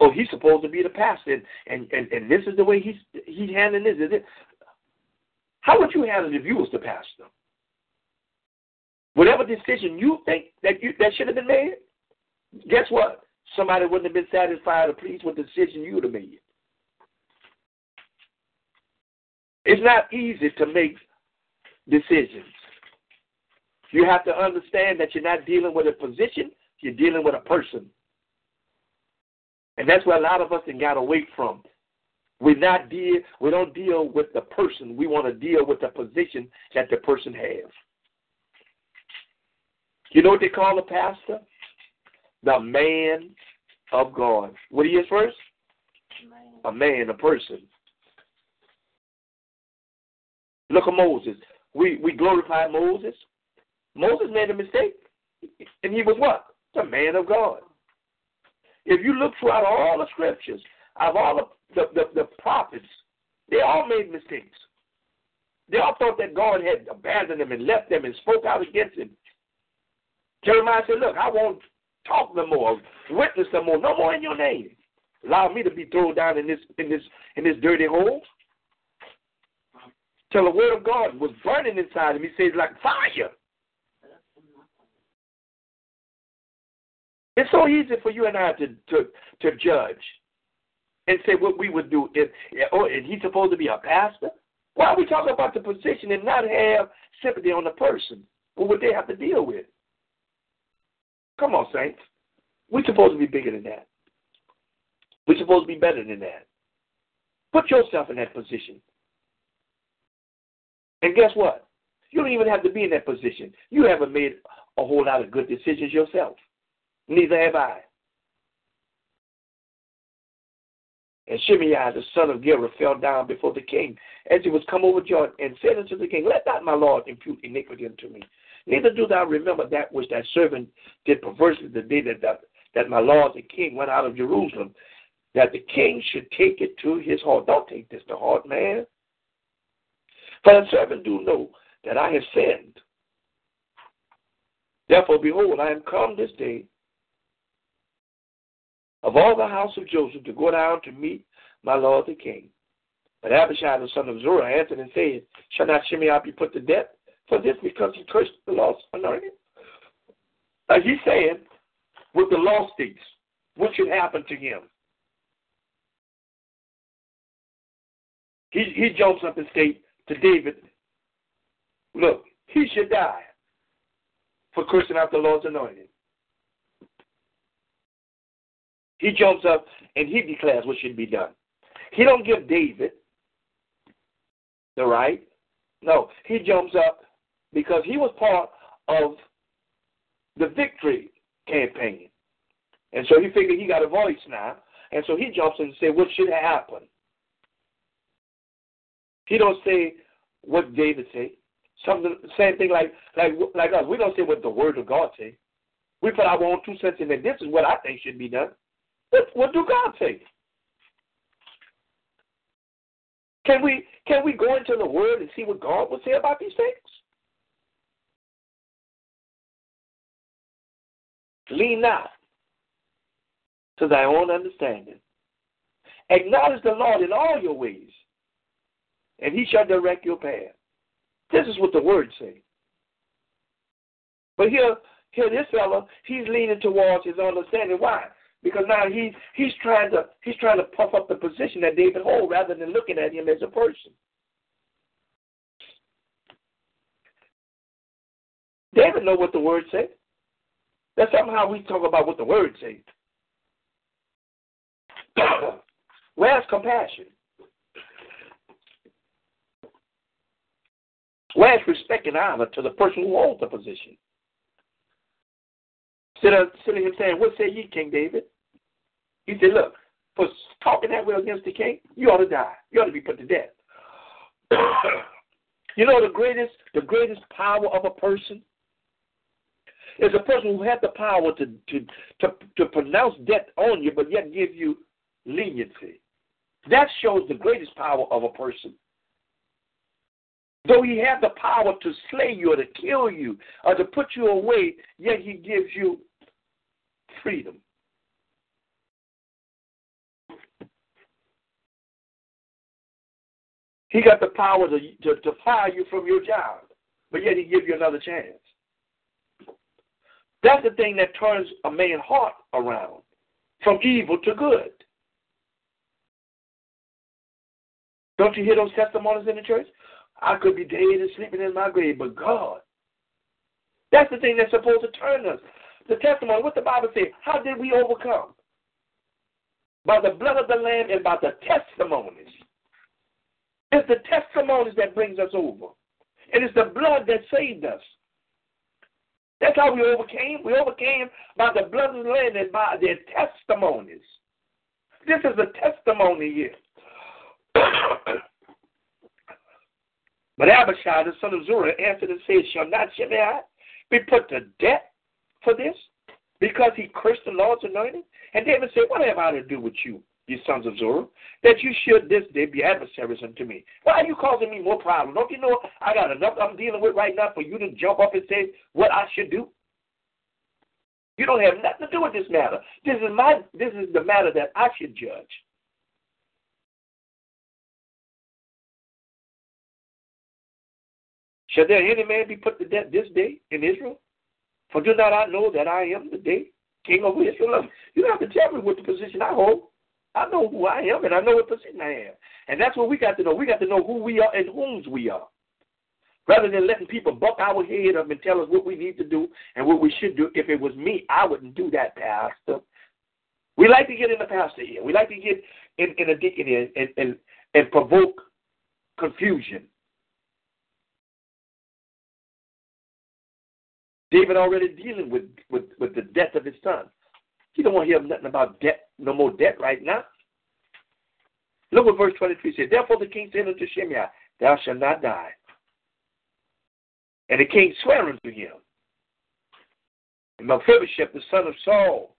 Oh, he's supposed to be the pastor, and and, and, and this is the way he's he's handling this. Is it? How would you handle it if you was the pastor? Whatever decision you think that you that should have been made, guess what? Somebody wouldn't have been satisfied or pleased with the decision you would have made. It's not easy to make decisions. You have to understand that you're not dealing with a position, you're dealing with a person. And that's where a lot of us got away from. We not deal we don't deal with the person. We want to deal with the position that the person has. You know what they call a pastor? The man of God. What he is first? A man, a person. Look at Moses. We we glorify Moses. Moses made a mistake. And he was what? The man of God. If you look throughout all the scriptures, of all the, the, the, prophets, they all made mistakes. They all thought that God had abandoned them and left them and spoke out against him. Jeremiah said, Look, I won't talk no more, witness no more, no more in your name. Allow me to be thrown down in this in this in this dirty hole. Till the word of God was burning inside him. He says, like fire. It's so easy for you and I to to, to judge and say what we would do if oh, and he's supposed to be a pastor. Why are we talking about the position and not have sympathy on the person what they have to deal with? Come on, saints. We're supposed to be bigger than that. We're supposed to be better than that. Put yourself in that position. And guess what? You don't even have to be in that position. You haven't made a whole lot of good decisions yourself. Neither have I. And Shimei, the son of Gera, fell down before the king as he was come over Jordan, and said unto the king, Let not my Lord impute iniquity unto me. Neither do thou remember that which that servant did perversely the day that, that, that my Lord the king went out of Jerusalem, that the king should take it to his heart. Don't take this to heart, man. For the servant do know that I have sinned. Therefore, behold, I am come this day of all the house of Joseph to go down to meet my lord the king. But Abishai the son of Zeruiah answered and said, Shall not Shimei be put to death for this because he cursed the Lord's anointed? As he's saying, with the law states, what should happen to him? He, he jumps up and states to David, Look, he should die for cursing out the Lord's anointed. He jumps up and he declares what should be done. He don't give David the right. No, he jumps up because he was part of the victory campaign. And so he figured he got a voice now. And so he jumps in and says, what should happen? He don't say what David say. Something same thing like like like us. We don't say what the word of God say. We put our own two cents in there. This is what I think should be done. What, what do God say? Can we can we go into the Word and see what God would say about these things? Lean not to thy own understanding. Acknowledge the Lord in all your ways, and he shall direct your path. This is what the word says. But here, here this fellow, he's leaning towards his understanding. Why? Because now he's he's trying to he's trying to puff up the position that David holds rather than looking at him as a person. David know what the word says. That's somehow we talk about what the word says. Where's compassion? Where's respect and honor to the person who holds the position? Instead of sitting and saying, What say ye, King David? He said, Look, for talking that way against the king, you ought to die. You ought to be put to death. you know the greatest the greatest power of a person is a person who has the power to, to, to, to pronounce death on you, but yet give you leniency. That shows the greatest power of a person. Though he had the power to slay you or to kill you or to put you away, yet he gives you freedom. He got the power to, to, to fire you from your job, but yet he gives you another chance. That's the thing that turns a man's heart around from evil to good. Don't you hear those testimonies in the church? I could be dead and sleeping in my grave, but God. That's the thing that's supposed to turn us. The testimony, what the Bible says, how did we overcome? By the blood of the Lamb and by the testimonies. It's the testimonies that brings us over. And It is the blood that saved us. That's how we overcame. We overcame by the blood of the Lamb and by their testimonies. This is a testimony here. but Abishai, the son of Zeruiah, answered and said, Shall not Shimei be put to death for this? Because he cursed the Lord's anointing? And David said, What have I to do with you, you sons of Zeruiah, that you should this day be adversaries unto me? Why are you causing me more problems? Don't you know I got enough I'm dealing with right now for you to jump up and say what I should do? You don't have nothing to do with this matter. This is my this is the matter that I should judge. Shall there any man be put to death this day in Israel? For do not I know that I am the day king over Israel? You don't have to tell me what the position I hold. I know who I am and I know what position I am. And that's what we got to know. We got to know who we are and whom's we are. Rather than letting people buck our head up and tell us what we need to do and what we should do. If it was me, I wouldn't do that, Pastor. We like to get in the pastor here. We like to get in, in a deacon here and, and, and provoke confusion. David already dealing with, with, with the death of his son. He don't want to hear nothing about debt, no more debt right now. Look what verse 23 says. Therefore the king said unto Shimei, Thou shalt not die. And the king sware unto him. And Mephibosheth, the son of Saul,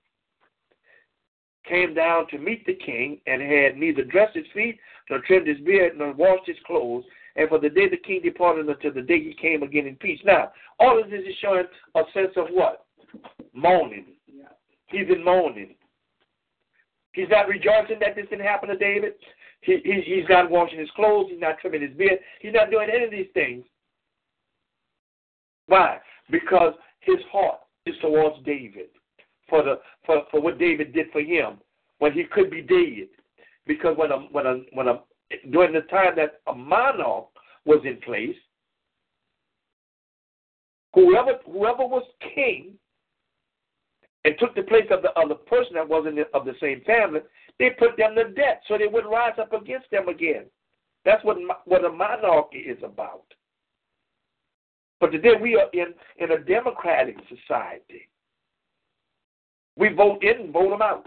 came down to meet the king and had neither dressed his feet, nor trimmed his beard, nor washed his clothes, and for the day the king departed until the day he came again in peace. Now, all of this is showing a sense of what? Mourning. He's in mourning. He's not rejoicing that this didn't happen to David. He, he, he's not washing his clothes. He's not trimming his beard. He's not doing any of these things. Why? Because his heart is towards David for the for, for what David did for him when he could be dead. Because when a when a when a during the time that a monarch was in place, whoever whoever was king and took the place of the other person that wasn't of the same family, they put them to death so they wouldn't rise up against them again. That's what what a monarchy is about. But today we are in, in a democratic society. We vote in and vote them out.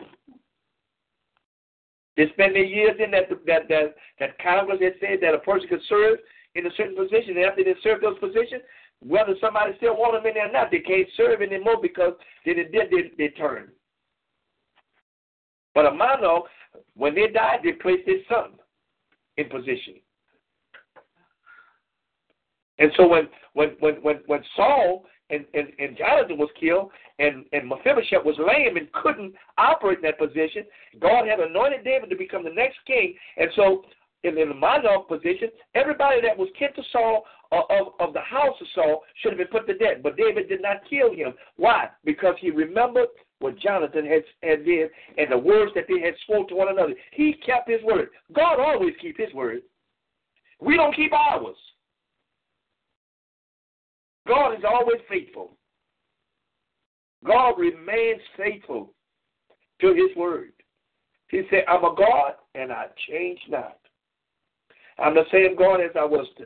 They spend their years in that that that, that Congress has said that a person could serve in a certain position. And after they serve those positions, whether somebody still want them in there or not, they can't serve anymore because they did they, they, they turn. But a monarch, when they died, they placed their son in position. And so when when when when, when Saul and, and, and Jonathan was killed, and, and Mephibosheth was lame and couldn't operate in that position. God had anointed David to become the next king. And so, in, in the monarch position, everybody that was kin to Saul uh, of, of the house of Saul should have been put to death. But David did not kill him. Why? Because he remembered what Jonathan had, had did and the words that they had spoke to one another. He kept his word. God always keep his word. We don't keep ours. God is always faithful. God remains faithful to his word. He said, I'm a God and I change not. I'm the same God as I was to,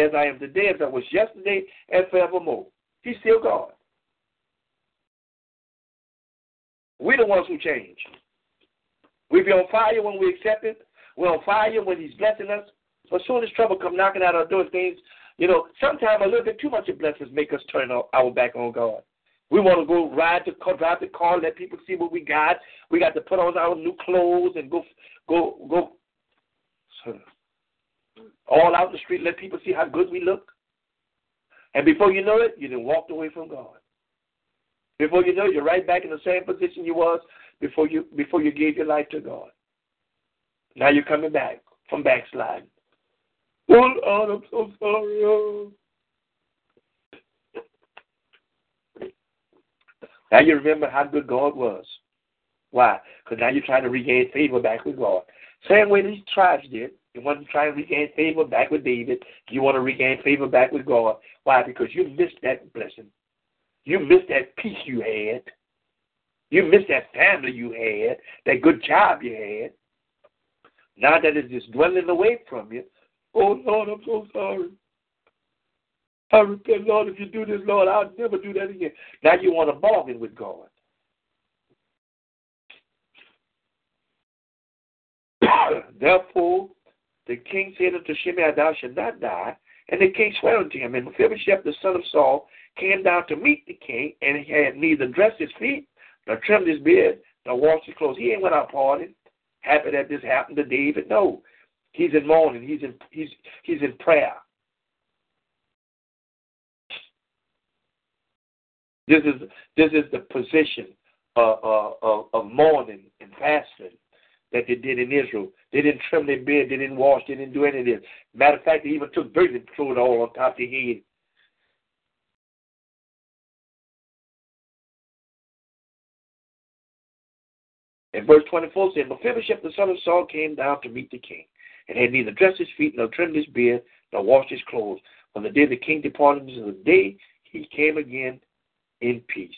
as I am today, as I was yesterday, and forevermore. He's still God. We're the ones who change. We be on fire when we accept it. We're on fire when He's blessing us. But soon as trouble come knocking at our door, things you know, sometimes a little bit too much of blessings make us turn our back on God. We want to go ride the car, drive the car, let people see what we got. We got to put on our new clothes and go, go, go, all out the street, let people see how good we look. And before you know it, you then walked away from God. Before you know it, you're right back in the same position you was before you before you gave your life to God. Now you're coming back from backsliding. Oh, Lord, I'm so sorry. Oh. Now you remember how good God was. Why? Because now you're trying to regain favor back with God. Same way these tribes did. You want to try and regain favor back with David. You want to regain favor back with God. Why? Because you missed that blessing. You missed that peace you had. You missed that family you had, that good job you had. Now that it's just dwelling away from you. Oh, Lord, I'm so sorry. I repent, Lord, if you do this, Lord, I'll never do that again. Now you want to bargain with God. Therefore, the king said unto Shimei, Thou shalt not die. And the king swore unto him. And Mephibosheth, the son of Saul, came down to meet the king, and he had neither dressed his feet, nor trimmed his beard, nor washed his clothes. He ain't went out partying, happy that this happened to David. No, he's in mourning. He's in he's he's in prayer. This is this is the position uh, of, of mourning and fasting that they did in Israel. They didn't trim their beard, they didn't wash, they didn't do any of this. Matter of fact, they even took dirt and threw it all on top of their head. And verse 24 said, Mephibosheth the son of Saul came down to meet the king, and had neither dressed his feet, nor trimmed his beard, nor washed his clothes. On the day the king departed, until the day he came again in peace.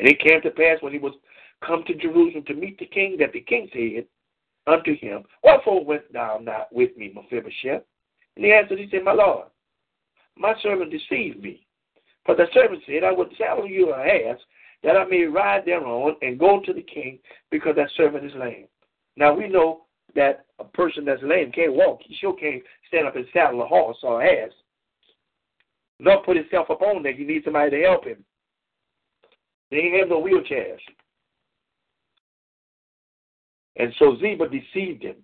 And it came to pass when he was come to Jerusalem to meet the king, that the king said unto him, Wherefore went thou not with me, Mephibosheth? And he answered, He said, My Lord, my servant deceived me. For the servant said, I would saddle you an ass, that I may ride thereon and go to the king, because that servant is lame. Now we know that a person that's lame can't walk. He sure can't stand up and saddle a horse or an ass. Nor put himself up on there. He needs somebody to help him. They ain't have no wheelchairs. And so Ziba deceived him.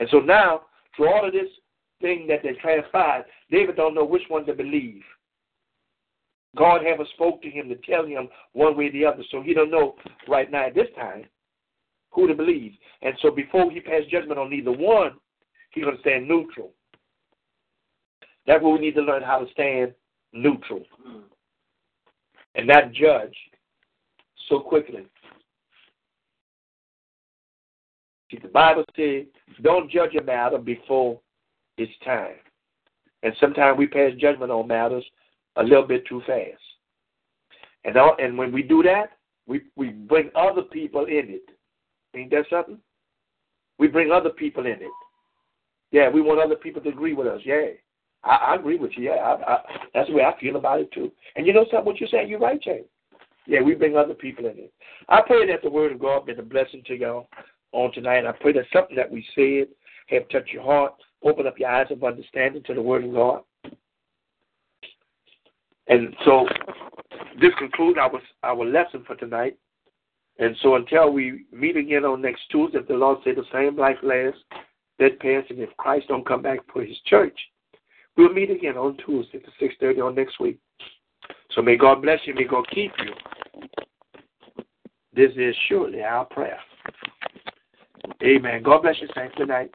And so now, through all of this thing that they transpired, David don't know which one to believe. God haven't spoke to him to tell him one way or the other, so he don't know right now at this time who to believe. And so before he pass judgment on either one, he's going to stand neutral. That's what we need to learn how to stand neutral hmm. and not judge so quickly. See, the Bible says, don't judge a matter before it's time. And sometimes we pass judgment on matters a little bit too fast. And all, and when we do that, we, we bring other people in it. Ain't that something? We bring other people in it. Yeah, we want other people to agree with us. Yeah, I, I agree with you. Yeah, I, I, that's the way I feel about it too. And you know something? What you're saying, you're right, Jay. Yeah, we bring other people in it. I pray that the word of God been a blessing to y'all on tonight. I pray that something that we said have touched your heart, open up your eyes of understanding to the Word of God. And so this concludes our our lesson for tonight. And so until we meet again on next Tuesday, if the Lord say the same life lasts, that passing, if Christ don't come back for his church, we'll meet again on Tuesday at six thirty on next week. So may God bless you, may God keep you. This is surely our prayer. Amen. God bless you, saints. Good night.